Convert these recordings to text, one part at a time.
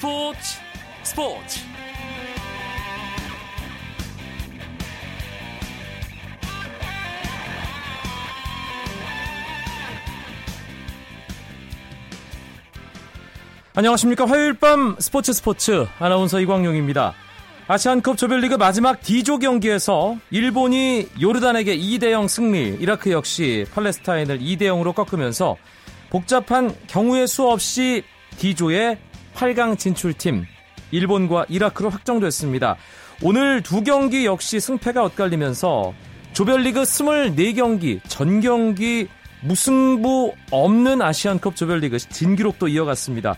스포츠 스포츠. 안녕하십니까. 화요일 밤 스포츠 스포츠. 아나운서 이광용입니다. 아시안컵 조별리그 마지막 D조 경기에서 일본이 요르단에게 2대0 승리, 이라크 역시 팔레스타인을 2대0으로 꺾으면서 복잡한 경우의 수 없이 D조의 8강 진출팀 일본과 이라크로 확정됐습니다. 오늘 두 경기 역시 승패가 엇갈리면서 조별리그 24경기 전 경기 무승부 없는 아시안컵 조별리그 진기록도 이어갔습니다.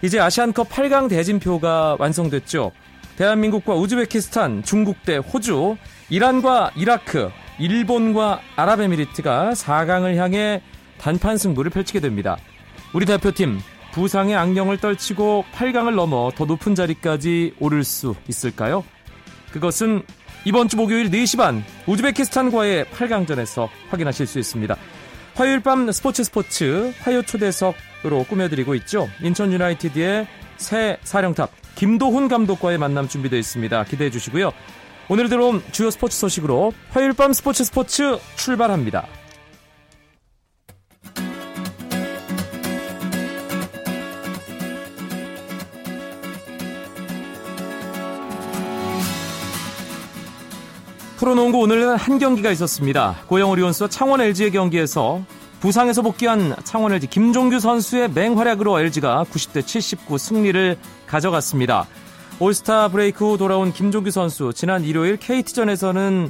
이제 아시안컵 8강 대진표가 완성됐죠. 대한민국과 우즈베키스탄, 중국 대 호주, 이란과 이라크, 일본과 아랍에미리트가 4강을 향해 단판 승부를 펼치게 됩니다. 우리 대표팀 부상의 악령을 떨치고 8강을 넘어 더 높은 자리까지 오를 수 있을까요? 그것은 이번 주 목요일 4시 반 우즈베키스탄과의 8강전에서 확인하실 수 있습니다. 화요일 밤 스포츠 스포츠 화요 초대석으로 꾸며드리고 있죠. 인천 유나이티드의 새 사령탑 김도훈 감독과의 만남 준비되어 있습니다. 기대해 주시고요. 오늘 들어온 주요 스포츠 소식으로 화요일 밤 스포츠 스포츠 출발합니다. 프로농구 오늘은 한 경기가 있었습니다. 고영 오리온스와 창원 LG의 경기에서 부상에서 복귀한 창원 LG 김종규 선수의 맹활약으로 LG가 90대 79 승리를 가져갔습니다. 올스타 브레이크 후 돌아온 김종규 선수 지난 일요일 KT전에서는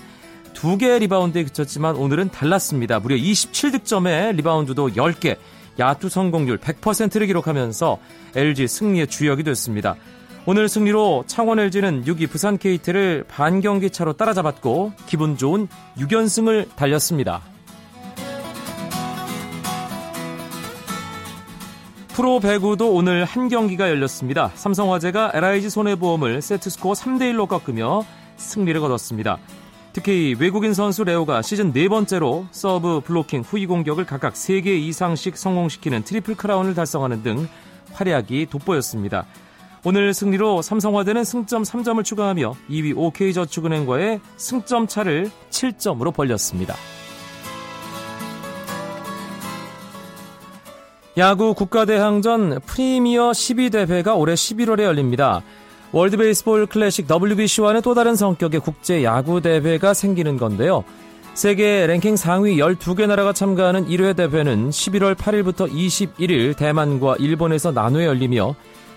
두 개의 리바운드에 그쳤지만 오늘은 달랐습니다. 무려 27득점에 리바운드도 10개, 야투 성공률 100%를 기록하면서 LG 승리의 주역이 됐습니다. 오늘 승리로 창원 LG는 6위 부산 KT를 반경기 차로 따라잡았고 기분 좋은 6연승을 달렸습니다. 프로 배구도 오늘 한 경기가 열렸습니다. 삼성화재가 LIG 손해보험을 세트스코어 3대1로 꺾으며 승리를 거뒀습니다. 특히 외국인 선수 레오가 시즌 네 번째로 서브, 블로킹, 후위 공격을 각각 3개 이상씩 성공시키는 트리플 크라운을 달성하는 등 활약이 돋보였습니다. 오늘 승리로 삼성화재는 승점 3점을 추가하며 2위 OK저축은행과의 승점 차를 7점으로 벌렸습니다. 야구 국가대항전 프리미어 12대회가 올해 11월에 열립니다. 월드베이스볼 클래식 WBC와는 또 다른 성격의 국제 야구 대회가 생기는 건데요. 세계 랭킹 상위 12개 나라가 참가하는 1회 대회는 11월 8일부터 21일 대만과 일본에서 나누어 열리며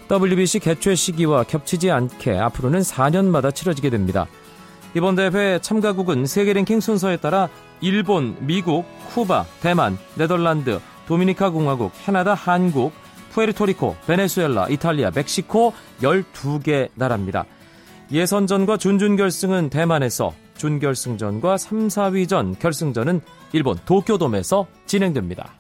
WBC 개최 시기와 겹치지 않게 앞으로는 4년마다 치러지게 됩니다. 이번 대회 참가국은 세계 랭킹 순서에 따라 일본, 미국, 쿠바, 대만, 네덜란드, 도미니카 공화국, 캐나다, 한국, 푸에르토리코, 베네수엘라, 이탈리아, 멕시코 12개 나라입니다. 예선전과 준준결승은 대만에서, 준결승전과 3, 4위전 결승전은 일본 도쿄돔에서 진행됩니다.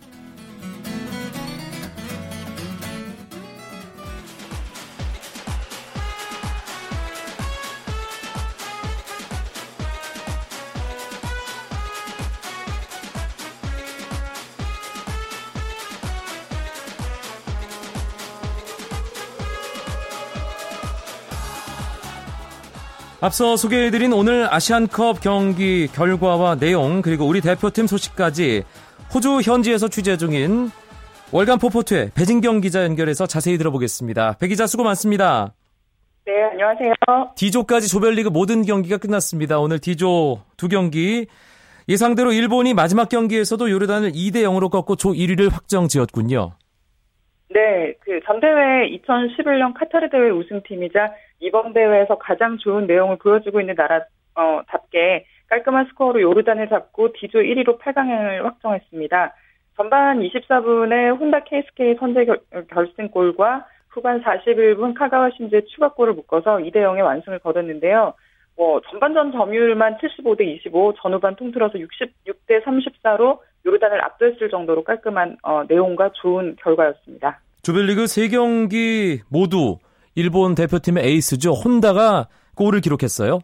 앞서 소개해드린 오늘 아시안컵 경기 결과와 내용 그리고 우리 대표팀 소식까지 호주 현지에서 취재 중인 월간 포포트의 배진경 기자 연결해서 자세히 들어보겠습니다. 배 기자 수고 많습니다. 네, 안녕하세요. D조까지 조별리그 모든 경기가 끝났습니다. 오늘 D조 두 경기 예상대로 일본이 마지막 경기에서도 요르단을 2대 0으로 꺾고 조 1위를 확정 지었군요. 네, 그 전대회 2011년 카타르 대회 우승팀이자 이번 대회에서 가장 좋은 내용을 보여주고 있는 나라답게 깔끔한 스코어로 요르단을 잡고 D조 1위로 8강행을 확정했습니다. 전반 24분에 혼다 KSK 선제 결 승골과 후반 41분 카가와 신즈의 추가골을 묶어서 2대 0의 완승을 거뒀는데요. 뭐 전반전 점유율만 75대 25, 전후반 통틀어서 66대 34로 요르단을 압도했을 정도로 깔끔한 어, 내용과 좋은 결과였습니다. 조별리그 3경기 모두 일본 대표팀의 에이스죠. 혼다가 골을 기록했어요.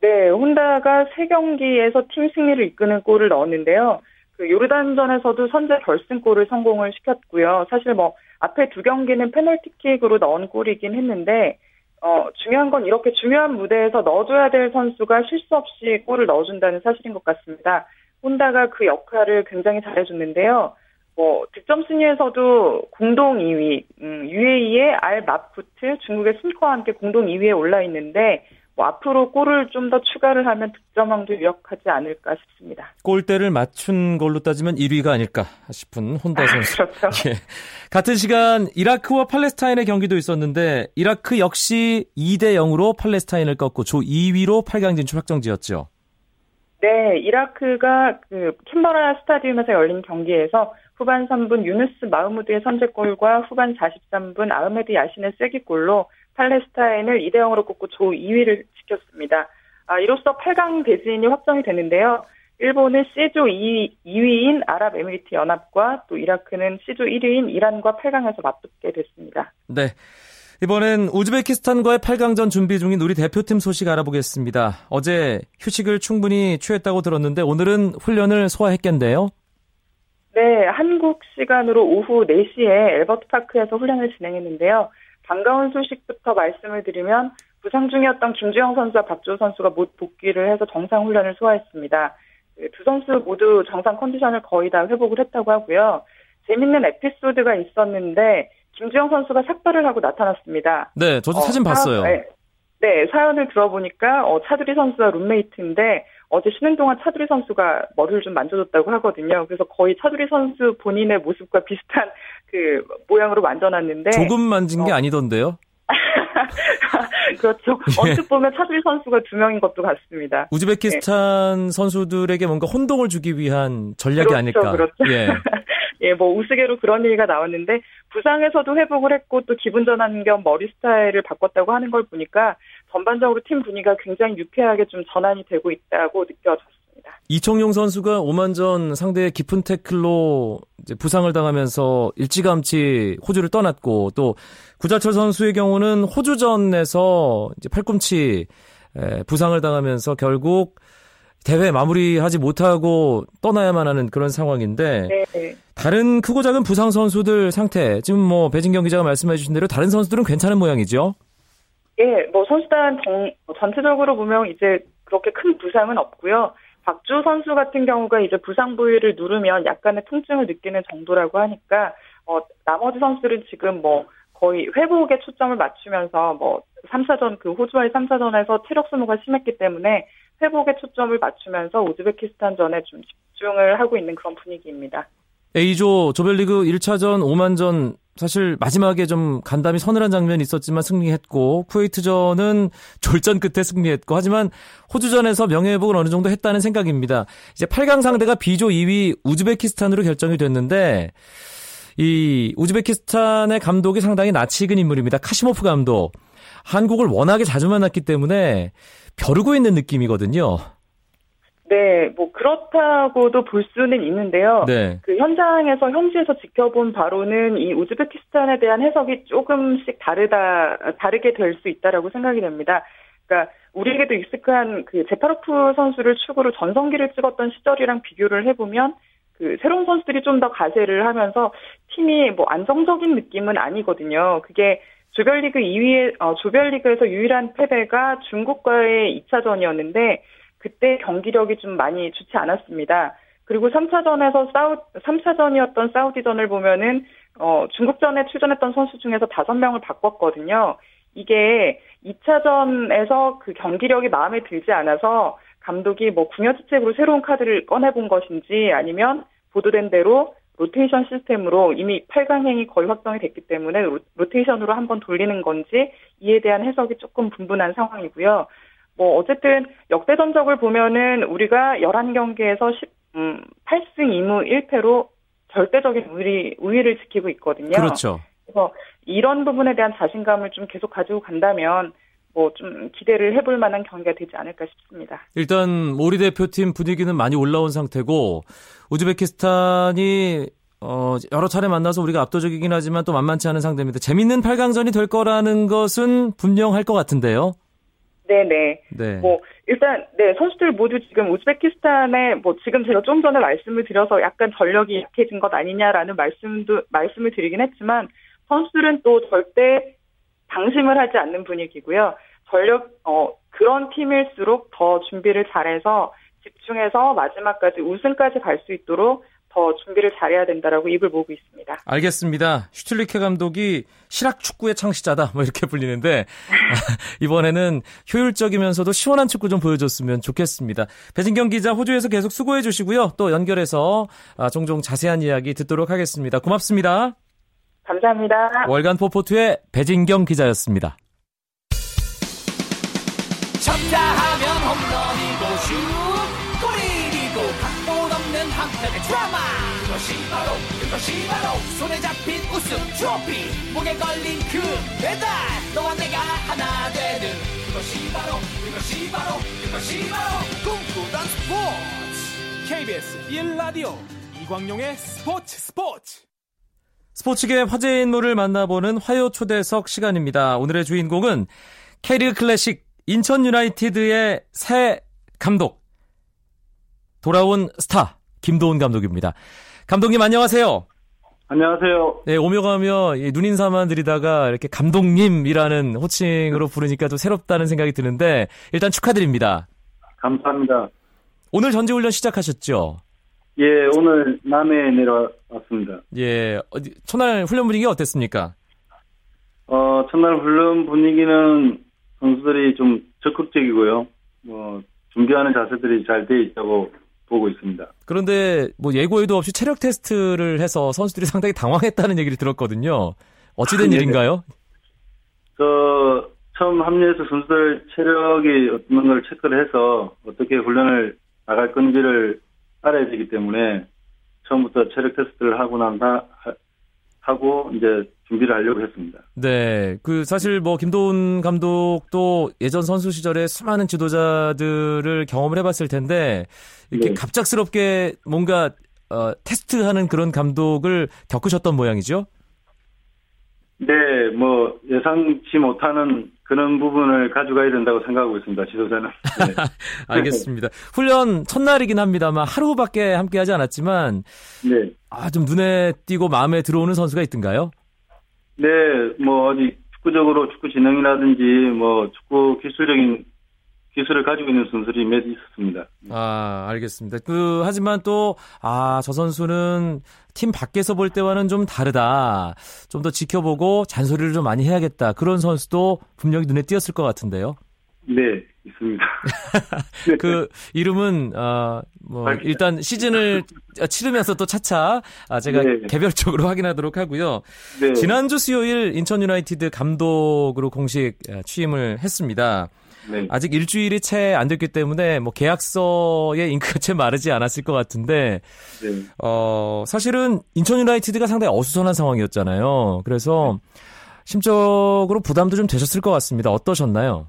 네, 혼다가 3경기에서 팀 승리를 이끄는 골을 넣었는데요. 그 요르단전에서도 선제 결승골을 성공을 시켰고요. 사실 뭐 앞에 두 경기는 페널티킥으로 넣은 골이긴 했는데 어, 중요한 건 이렇게 중요한 무대에서 넣어줘야 될 선수가 실수 없이 골을 넣어준다는 사실인 것 같습니다. 혼다가 그 역할을 굉장히 잘해줬는데요. 뭐 득점 순위에서도 공동 2위, 음, UAE의 알 마푸트, 중국의 순커와 함께 공동 2위에 올라 있는데 뭐 앞으로 골을 좀 더 추가를 하면 득점왕도 유력하지 않을까 싶습니다. 골대를 맞춘 걸로 따지면 1위가 아닐까 싶은 혼다 아, 선수. 아, 그렇죠. 예. 같은 시간 이라크와 팔레스타인의 경기도 있었는데 이라크 역시 2대 0으로 팔레스타인을 꺾고 조 2위로 8강 진출 확정지었죠. 네, 이라크가 그 캔버라 스타디움에서 열린 경기에서 후반 3분 유누스 마흐무드의 선제골과 후반 43분 아흐메드 야신의 쐐기골로 팔레스타인을 2대 0으로 꺾고 조 2위를 지켰습니다. 아, 이로써 8강 대진이 확정이 되는데요. 일본은 C조 2위, 2위인 아랍에미리트 연합과 또 이라크는 C조 1위인 이란과 8강에서 맞붙게 됐습니다. 네. 이번엔 우즈베키스탄과의 8강전 준비 중인 우리 대표팀 소식 알아보겠습니다. 어제 휴식을 충분히 취했다고 들었는데 오늘은 훈련을 소화했겠는데요? 네, 한국 시간으로 오후 4시에 엘버트 파크에서 훈련을 진행했는데요. 반가운 소식부터 말씀을 드리면 부상 중이었던 김주영 선수와 박주호 선수가 모두 복귀를 해서 정상 훈련을 소화했습니다. 그두 선수 모두 정상 컨디션을 거의 다 회복을 했다고 하고요. 재밌는 에피소드가 있었는데 김주영 선수가 삭발을 하고 나타났습니다. 네, 저도 어, 사진 봤어요. 사, 네, 네, 사연을 들어보니까 어, 차두리 선수와 룸메이트인데 어제 쉬는 동안 차두리 선수가 머리를 좀 만져줬다고 하거든요. 그래서 거의 차두리 선수 본인의 모습과 비슷한 그 모양으로 만져놨는데 조금 만진 게 어. 아니던데요? 그렇죠. 예. 언뜻 보면 차두리 선수가 두 명인 것도 같습니다. 우즈베키스탄 네. 선수들에게 뭔가 혼동을 주기 위한 전략이 그렇죠, 아닐까. 그렇죠. 예. 예, 뭐 우스개로 그런 얘기가 나왔는데 부상에서도 회복을 했고 또 기분 전환 겸 머리 스타일을 바꿨다고 하는 걸 보니까 전반적으로 팀 분위기가 굉장히 유쾌하게 좀 전환이 되고 있다고 느껴졌습니다. 이청용 선수가 오만전 상대의 깊은 태클로 부상을 당하면서 일찌감치 호주를 떠났고 또 구자철 선수의 경우는 호주전에서 팔꿈치 부상을 당하면서 결국 대회 마무리하지 못하고 떠나야만 하는 그런 상황인데 네. 다른 크고 작은 부상 선수들 상태 지금 뭐 배진경 기자가 말씀해 주신 대로 다른 선수들은 괜찮은 모양이죠. 예, 뭐 선수단 정, 전체적으로 보면 이제 그렇게 큰 부상은 없고요. 박주 선수 같은 경우가 이제 부상 부위를 누르면 약간의 통증을 느끼는 정도라고 하니까 어, 나머지 선수들은 지금 뭐 거의 회복에 초점을 맞추면서 뭐 3사전 그 호주와의 3사전에서 체력 소모가 심했기 때문에 회복에 초점을 맞추면서 우즈베키스탄전에 좀 집중을 하고 있는 그런 분위기입니다. A조 조별리그 1차전 5만전 사실 마지막에 좀 간담이 서늘한 장면이 있었지만 승리했고 쿠웨이트전은 졸전 끝에 승리했고 하지만 호주전에서 명예회복을 어느 정도 했다는 생각입니다. 이제 8강 상대가 B조 2위 우즈베키스탄으로 결정이 됐는데 이 우즈베키스탄의 감독이 상당히 낯익은 인물입니다. 카시모프 감독. 한국을 워낙에 자주 만났기 때문에 벼르고 있는 느낌이거든요. 네, 뭐 그렇다고도 볼 수는 있는데요. 네. 그 현장에서 현지에서 지켜본 바로는 이 우즈베키스탄에 대한 해석이 조금씩 다르다 다르게 될 수 있다라고 생각이 됩니다. 그러니까 우리에게도 익숙한 그 제파로프 선수를 축으로 전성기를 찍었던 시절이랑 비교를 해보면 그 새로운 선수들이 좀 더 가세를 하면서 팀이 뭐 안정적인 느낌은 아니거든요. 그게 조별리그 2위, 어, 조별리그에서 유일한 패배가 중국과의 2차전이었는데 그때 경기력이 좀 많이 좋지 않았습니다. 그리고 3차전에서 사우 3차전이었던 사우디전을 보면은 어, 중국전에 출전했던 선수 중에서 5명을 바꿨거든요. 이게 2차전에서 그 경기력이 마음에 들지 않아서 감독이 뭐 궁여지책으로 새로운 카드를 꺼내본 것인지 아니면 보도된 대로 로테이션 시스템으로 이미 8강행이 거의 확정이 됐기 때문에 로, 테이션으로 한번 돌리는 건지 이에 대한 해석이 조금 분분한 상황이고요. 뭐 어쨌든 역대 전적을 보면은 우리가 11경기에서 10, 음, 8승 2무 1패로 절대적인 우위, 우위를 지키고 있거든요. 그렇죠. 그래서 이런 부분에 대한 자신감을 좀 계속 가지고 간다면 뭐 좀 기대를 해볼 만한 경기가 되지 않을까 싶습니다. 일단 우리 대표팀 분위기는 많이 올라온 상태고 우즈베키스탄이 어, 여러 차례 만나서 우리가 압도적이긴 하지만 또 만만치 않은 상대입니다. 재밌는 8강전이 될 거라는 것은 분명할 것 같은데요. 네네. 네. 뭐 일단 네 선수들 모두 지금 우즈베키스탄에 뭐 지금 제가 좀 전에 말씀을 드려서 약간 전력이 약해진 것 아니냐라는 말씀도 말씀을 드리긴 했지만 선수들은 또 절대 방심을 하지 않는 분위기고요. 전력 어 그런 팀일수록 더 준비를 잘해서 집중해서 마지막까지 우승까지 갈 수 있도록 더 준비를 잘해야 된다라고 입을 모으고 있습니다. 알겠습니다. 슈틸리케 감독이 실학 축구의 창시자다 뭐 이렇게 불리는데 이번에는 효율적이면서도 시원한 축구 좀 보여줬으면 좋겠습니다. 배진경 기자 호주에서 계속 수고해 주시고요. 또 연결해서 아, 종종 자세한 이야기 듣도록 하겠습니다. 고맙습니다. 감사합니다. 월간 포포트의 배진경 기자였습니다. 쳤다 드라마. 그것이 바로 그것이 바로 손에 잡힌 우승 트로피. 목에 걸린 그 배달. 너와 내가 하나 되는 그것이 바로 그것이 바로 그것이 바로 꿈꾸던 스포츠. KBS 1라디오 이광용의 스포츠 스포츠. 스포츠계 화제 인물을 만나보는 화요 초대석 시간입니다. 오늘의 주인공은 K리그 클래식 인천 유나이티드의 새 감독 돌아온 스타 김도훈 감독입니다. 감독님 안녕하세요. 안녕하세요. 네, 오며 가며 눈인사만 드리다가 이렇게 감독님이라는 호칭으로 부르니까 좀 새롭다는 생각이 드는데 일단 축하드립니다. 감사합니다. 오늘 전지훈련 시작하셨죠? 예, 오늘 남해에 내려왔습니다. 예, 어디, 첫날 훈련 분위기가 어땠습니까? 어, 첫날 훈련 분위기는 선수들이 좀 적극적이고요. 뭐, 준비하는 자세들이 잘 돼 있다고 보고 있습니다. 그런데 뭐 예고에도 없이 체력 테스트를 해서 선수들이 상당히 당황했다는 얘기를 들었거든요. 어찌된 네, 일인가요? 저, 처음 합류해서 선수들 체력이 어떤 걸 체크를 해서 어떻게 훈련을 나갈 건지를 알아야 되기 때문에 처음부터 체력 테스트를 하고 난 다, 하고 이제 준비를 하려고 했습니다. 네, 그 사실 뭐 김도훈 감독도 예전 선수 시절에 수많은 지도자들을 경험을 해봤을 텐데 이렇게 네. 갑작스럽게 뭔가 어, 테스트하는 그런 감독을 겪으셨던 모양이죠? 네, 뭐 예상치 못하는 그런 부분을 가져가야 된다고 생각하고 있습니다. 지도자는. 네. 알겠습니다. 훈련 첫날이긴 합니다만 하루밖에 함께하지 않았지만 네. 아, 좀 눈에 띄고 마음에 들어오는 선수가 있던가요? 네, 뭐 어디 축구적으로 축구 지능이라든지 뭐 축구 기술적인 기술을 가지고 있는 선수들이 몇 있었습니다. 아, 알겠습니다. 그, 하지만 또, 아, 저 선수는 팀 밖에서 볼 때와는 좀 다르다. 좀 더 지켜보고 잔소리를 좀 많이 해야겠다. 그런 선수도 분명히 눈에 띄었을 것 같은데요. 네, 있습니다. 그, 이름은, 아, 뭐, 일단 시즌을 치르면서 또 차차, 아, 제가 네. 개별적으로 확인하도록 하고요. 네. 지난주 수요일 인천 유나이티드 감독으로 공식 아, 취임을 했습니다. 네. 아직 일주일이 채 안 됐기 때문에 뭐 계약서에 잉크가 채 마르지 않았을 것 같은데 네. 어 사실은 인천 유나이티드가 상당히 어수선한 상황이었잖아요. 그래서 심적으로 부담도 좀 되셨을 것 같습니다. 어떠셨나요?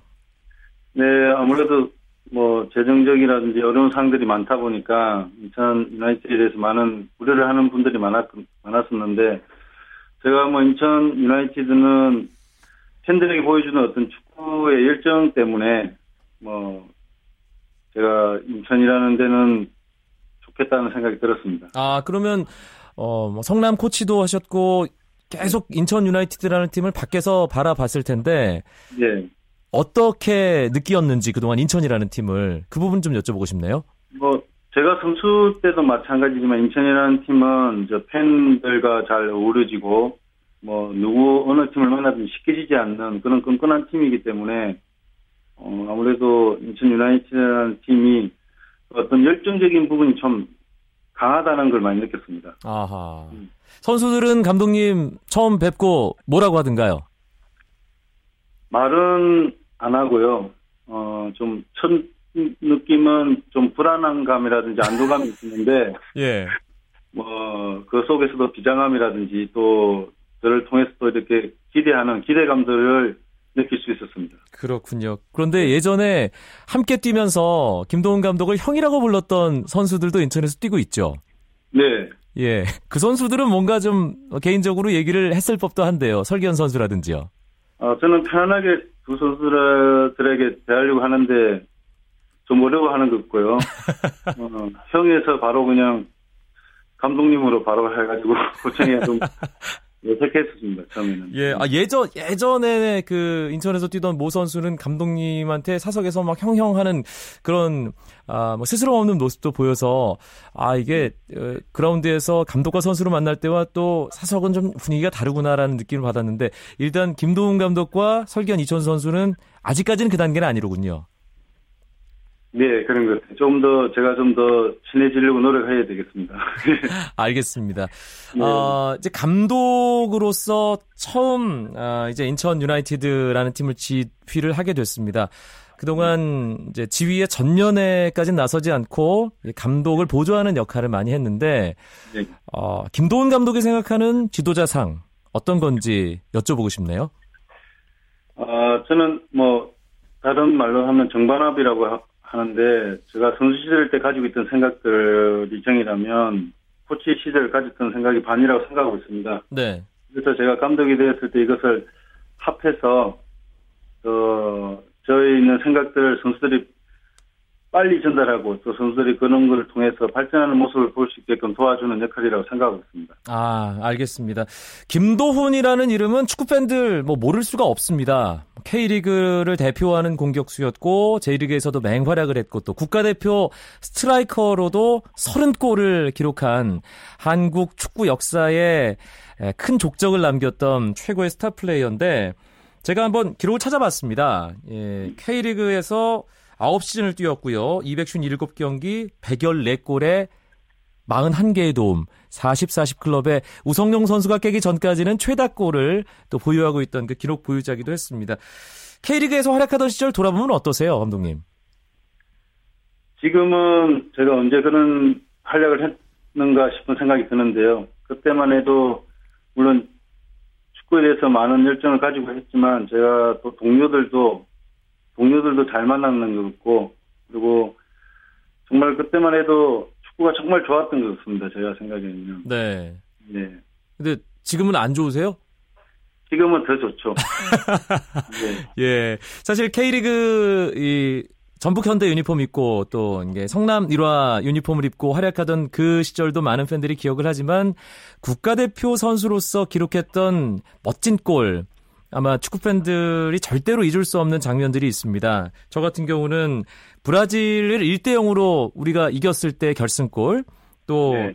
네, 아무래도 뭐 재정적이라든지 어려운 상황들이 많다 보니까 인천 유나이티드에 대해서 많은 우려를 하는 분들이 많았, 많았었는데 제가 뭐 인천 유나이티드는 팬들에게 보여주는 어떤 축구의 열정 때문에 뭐 제가 인천이라는 데는 좋겠다는 생각이 들었습니다. 아 그러면 어뭐 성남 코치도 하셨고 계속 인천 유나이티드라는 팀을 밖에서 바라봤을 텐데 예. 어떻게 느끼었는지 그동안 인천이라는 팀을 그 부분 좀 여쭤보고 싶네요. 뭐 제가 선수 때도 마찬가지지만 인천이라는 팀은 저 팬들과 잘 어우러지고 뭐 누구 어느 팀을 만나든 쉽게 지지 않는 그런 끈끈한 팀이기 때문에 어 아무래도 인천 유나이티드라는 팀이 어떤 열정적인 부분이 좀 강하다는 걸 많이 느꼈습니다. 아하. 선수들은 감독님 처음 뵙고 뭐라고 하던가요? 말은 안 하고요. 어 좀 첫 느낌은 좀 불안한 감이라든지 안도감이 있는데 예. 뭐 그 속에서도 비장함이라든지 또 저를 통해서 또 이렇게 기대하는 기대감들을 느낄 수 있었습니다. 그렇군요. 그런데 예전에 함께 뛰면서 김도훈 감독을 형이라고 불렀던 선수들도 인천에서 뛰고 있죠. 네, 예. 그 선수들은 뭔가 좀 개인적으로 얘기를 했을 법도 한데요. 설기현 선수라든지요. 어, 저는 편안하게 두 선수들에게 대하려고 하는데 좀 어려워하는 것 같고요. 어, 형에서 바로 그냥 감독님으로 바로 해가지고 고창이가 좀 어색했었습니다 처음에는. 예, 아, 예전, 예전에 그 인천에서 뛰던 모 선수는 감독님한테 사석에서 막 형형하는 그런, 아, 뭐 스스럼 없는 모습도 보여서, 아, 이게, 어, 그라운드에서 감독과 선수를 만날 때와 또 사석은 좀 분위기가 다르구나라는 느낌을 받았는데, 일단 김도훈 감독과 설기현 이천 선수는 아직까지는 그 단계는 아니로군요. 네, 그런 것 같아요. 좀 더, 제가 좀 더 친해지려고 노력해야 되겠습니다. 알겠습니다. 네. 어, 이제 감독으로서 처음 어, 이제 인천 유나이티드라는 팀을 지휘를 하게 됐습니다. 그동안 이제 지휘의 전면에까지는 나서지 않고 감독을 보조하는 역할을 많이 했는데 네. 어, 김도훈 감독이 생각하는 지도자상 어떤 건지 여쭤보고 싶네요. 아, 저는 뭐, 다른 말로 하면 정반합이라고 하- 하는데, 제가 선수 시절 때 가지고 있던 생각들이 정이라면, 코치 시절 가졌던 생각이 반이라고 생각하고 있습니다. 네. 그래서 제가 감독이 되었을 때 이것을 합해서, 어, 저희 있는 생각들을 선수들이 빨리 전달하고 또 선수들이 그런 걸 통해서 발전하는 모습을 볼 수 있게끔 도와주는 역할이라고 생각하고 있습니다. 아, 알겠습니다. 김도훈이라는 이름은 축구 팬들 뭐 모를 수가 없습니다. K리그를 대표하는 공격수였고 J리그에서도 맹활약을 했고 또 국가대표 스트라이커로도 30골을 기록한 한국 축구 역사에 에, 큰 족적을 남겼던 최고의 스타 플레이어인데 제가 한번 기록을 찾아봤습니다. 예, K리그에서 9시즌을 뛰었고요. 257경기 114골에 41개의 도움, 40, 40 클럽의 우성용 선수가 깨기 전까지는 최다골을 또 보유하고 있던 그 기록 보유자기도 했습니다. K리그에서 활약하던 시절 돌아보면 어떠세요, 감독님? 지금은 제가 언제 그런 활약을 했는가 싶은 생각이 드는데요. 그때만 해도 물론 축구에 대해서 많은 열정을 가지고 했지만 제가 또 동료들도 동료들도 잘 만났는 것 같고 그리고 정말 그때만 해도 축구가 정말 좋았던 것 같습니다. 제가 생각에는요. 네. 네. 근데 지금은 안 좋으세요? 지금은 더 좋죠. 네. 예. 사실 K리그 이 전북 현대 유니폼 입고 또 이게 성남 일화 유니폼을 입고 활약하던 그 시절도 많은 팬들이 기억을 하지만 국가대표 선수로서 기록했던 멋진 골 아마 축구 팬들이 절대로 잊을 수 없는 장면들이 있습니다. 저 같은 경우는 브라질을 1대 0으로 우리가 이겼을 때 결승골 또 네.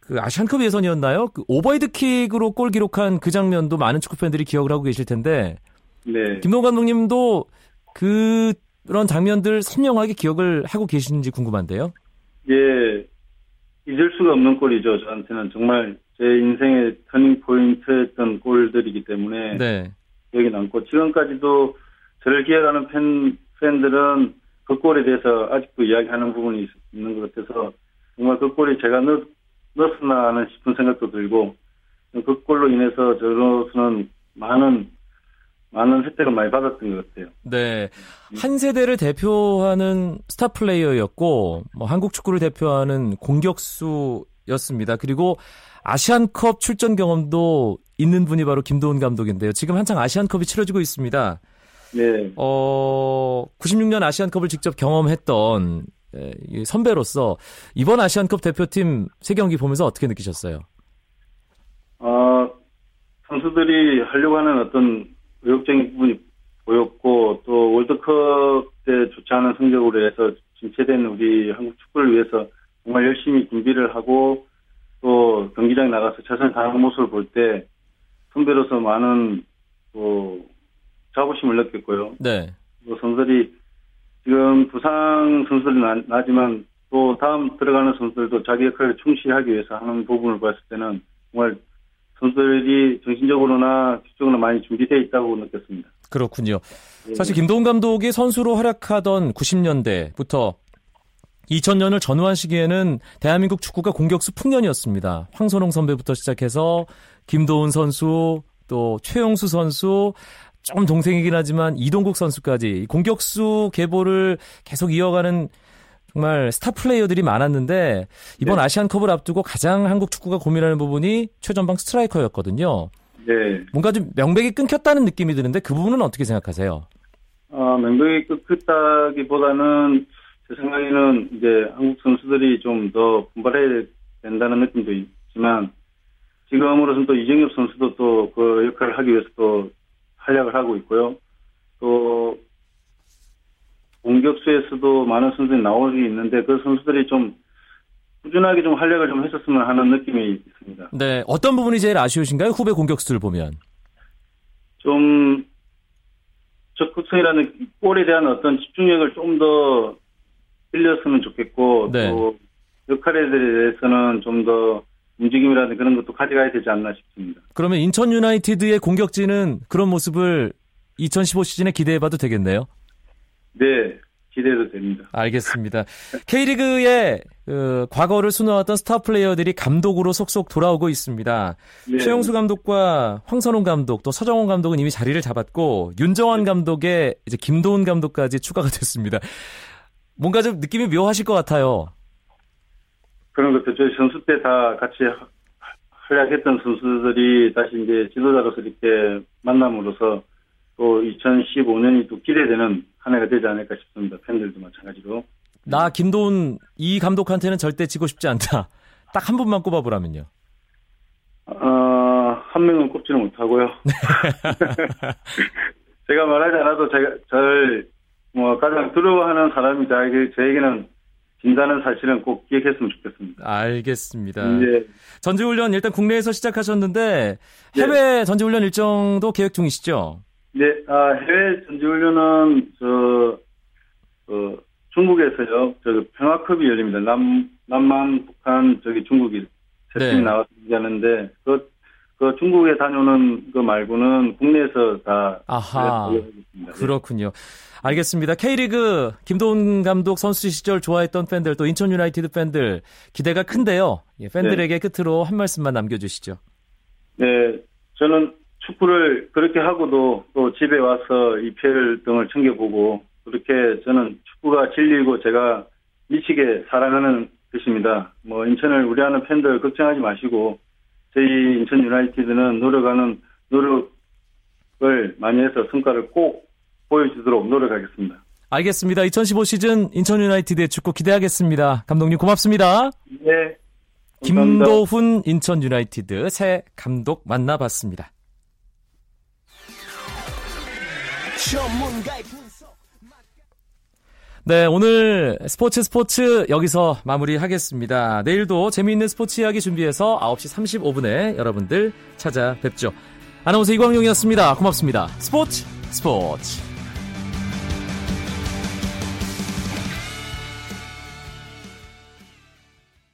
그 아시안컵 예선이었나요? 그 오버헤드 킥으로 골 기록한 그 장면도 많은 축구 팬들이 기억을 하고 계실 텐데 네. 김동 감독님도 그 그런 장면들 선명하게 기억을 하고 계신지 궁금한데요. 예, 잊을 수가 없는 골이죠. 저한테는 정말 제 인생의 터닝 포인트였던 골들이기 때문에 네. 기억이 남고 지금까지도 저를 기억하는 팬 팬들은 그 골에 대해서 아직도 이야기하는 부분이 있- 있는 것 같아서 정말 그 골이 제가 넣, 넣었나 하는 싶은 생각도 들고 그 골로 인해서 저로서는 많은 많은 혜택을 많이 받았던 것 같아요. 네. 한 세대를 대표하는 스타 플레이어였고 뭐 한국 축구를 대표하는 공격수였습니다. 그리고 아시안컵 출전 경험도 있는 분이 바로 김도훈 감독인데요. 지금 한창 아시안컵이 치러지고 있습니다. 네, 어, 96년 아시안컵을 직접 경험했던 에, 이 선배로서 이번 아시안컵 대표팀 세 경기 보면서 어떻게 느끼셨어요? 어, 선수들이 하려고 하는 어떤 의욕적인 부분이 보였고, 또 월드컵 때 좋지 않은 성적으로 해서 진체된 우리 한국 축구를 위해서 정말 열심히 준비를 하고, 또 경기장에 나가서 최선을 다하는 모습을 볼 때, 선배로서 많은, 또, 자부심을 느꼈고요. 네. 또 선수들이 지금 부상 선수들이 나, 나지만 또 다음 들어가는 선수들도 자기 역할을 충실히 하기 위해서 하는 부분을 봤을 때는 정말 선수들이 정신적으로나 기적으로 많이 준비되어 있다고 느꼈습니다. 그렇군요. 예. 사실 김도훈 감독이 선수로 활약하던 90년대부터 2000년을 전후한 시기에는 대한민국 축구가 공격수 풍년이었습니다. 황선홍 선배부터 시작해서 김도훈 선수, 또 최용수 선수, 좀 동생이긴 하지만 이동국 선수까지 공격수 계보를 계속 이어가는 정말 스타 플레이어들이 많았는데 이번 네. 아시안컵을 앞두고 가장 한국 축구가 고민하는 부분이 최전방 스트라이커였거든요. 네. 뭔가 좀 명백히 끊겼다는 느낌이 드는데 그 부분은 어떻게 생각하세요? 어, 명백히 끝다기보다는 제 생각에는 이제 한국 선수들이 좀 더 분발해야 된다는 느낌도 있지만 지금으로서는 또 이정엽 선수도 또 그 역할을 하기 위해서 또 활약을 하고 있고요. 또 공격수에서도 많은 선수들이 나오고 있는데 그 선수들이 좀 꾸준하게 좀 활약을 좀 했었으면 하는 느낌이 있습니다. 네, 어떤 부분이 제일 아쉬우신가요? 후배 공격수들 보면. 좀 적극성이라는 골에 대한 어떤 집중력을 좀 더 빌렸으면 좋겠고 네. 또 역할에 대해서는 좀 더 움직임이라는 그런 것도 가져가야 되지 않나 싶습니다. 그러면 인천 유나이티드의 공격진은 그런 모습을 2015 시즌에 기대해봐도 되겠네요. 네, 기대도 됩니다. 알겠습니다. K리그의 그 과거를 수놓았던 스타 플레이어들이 감독으로 속속 돌아오고 있습니다. 네. 최영수 감독과 황선홍 감독 또 서정원 감독은 이미 자리를 잡았고 윤정환 감독의 이제 김도훈 감독까지 추가가 됐습니다. 뭔가 좀 느낌이 묘하실 것 같아요. 그런 것도 저희 선수 때 다 같이 하- 활약했던 선수들이 다시 이제 지도자로서 이렇게 만남으로써 또 2015년이 또 기대되는 한 해가 되지 않을까 싶습니다. 팬들도 마찬가지로. 나 김도훈 이 감독한테는 절대 지고 싶지 않다. 딱 한 분만 꼽아보라면요. 어, 한 명은 꼽지는 못하고요. 제가 말하지 않아도 제가, 절, 뭐, 가장 두려워하는 사람이 저에게, 저에게는 진다는 사실은 꼭 기억했으면 좋겠습니다. 알겠습니다. 이제, 전지훈련 일단 국내에서 시작하셨는데 해외 전지훈련 일정도 계획 중이시죠? 네, 아, 해외 전지훈련은, 저, 어, 중국에서요, 저, 평화컵이 열립니다. 남, 남만, 북한, 저기 중국이 세 네. 나와서 하는데, 그, 그 중국에 다녀오는 거 말고는 국내에서 다. 아하. 하겠습니다. 그렇군요. 알겠습니다. K리그 김도훈 감독 선수 시절 좋아했던 팬들 또 인천 유나이티드 팬들 기대가 큰데요. 예, 팬들에게 끝으로 한 말씀만 남겨주시죠. 네, 저는 축구를 그렇게 하고도 또 집에 와서 이필 등을 챙겨보고 그렇게 저는 축구가 진리고 제가 미치게 사랑하는 것입니다. 뭐 인천을 우려하는 팬들 걱정하지 마시고 저희 인천 유나이티드는 노력하는 노력을 많이 해서 성과를 꼭 보여주도록 노력하겠습니다. 알겠습니다. 2015 시즌 인천 유나이티드의 축구 기대하겠습니다. 감독님 고맙습니다. 네. 감사합니다. 김도훈 인천 유나이티드 새 감독 만나봤습니다. 전문가의 네, 오늘 스포츠 스포츠 여기서 마무리하겠습니다. 내일도 재미있는 스포츠 이야기 준비해서 9시 35분에 여러분들 찾아뵙죠. 아나운서 이광용이었습니다. 고맙습니다. 스포츠 스포츠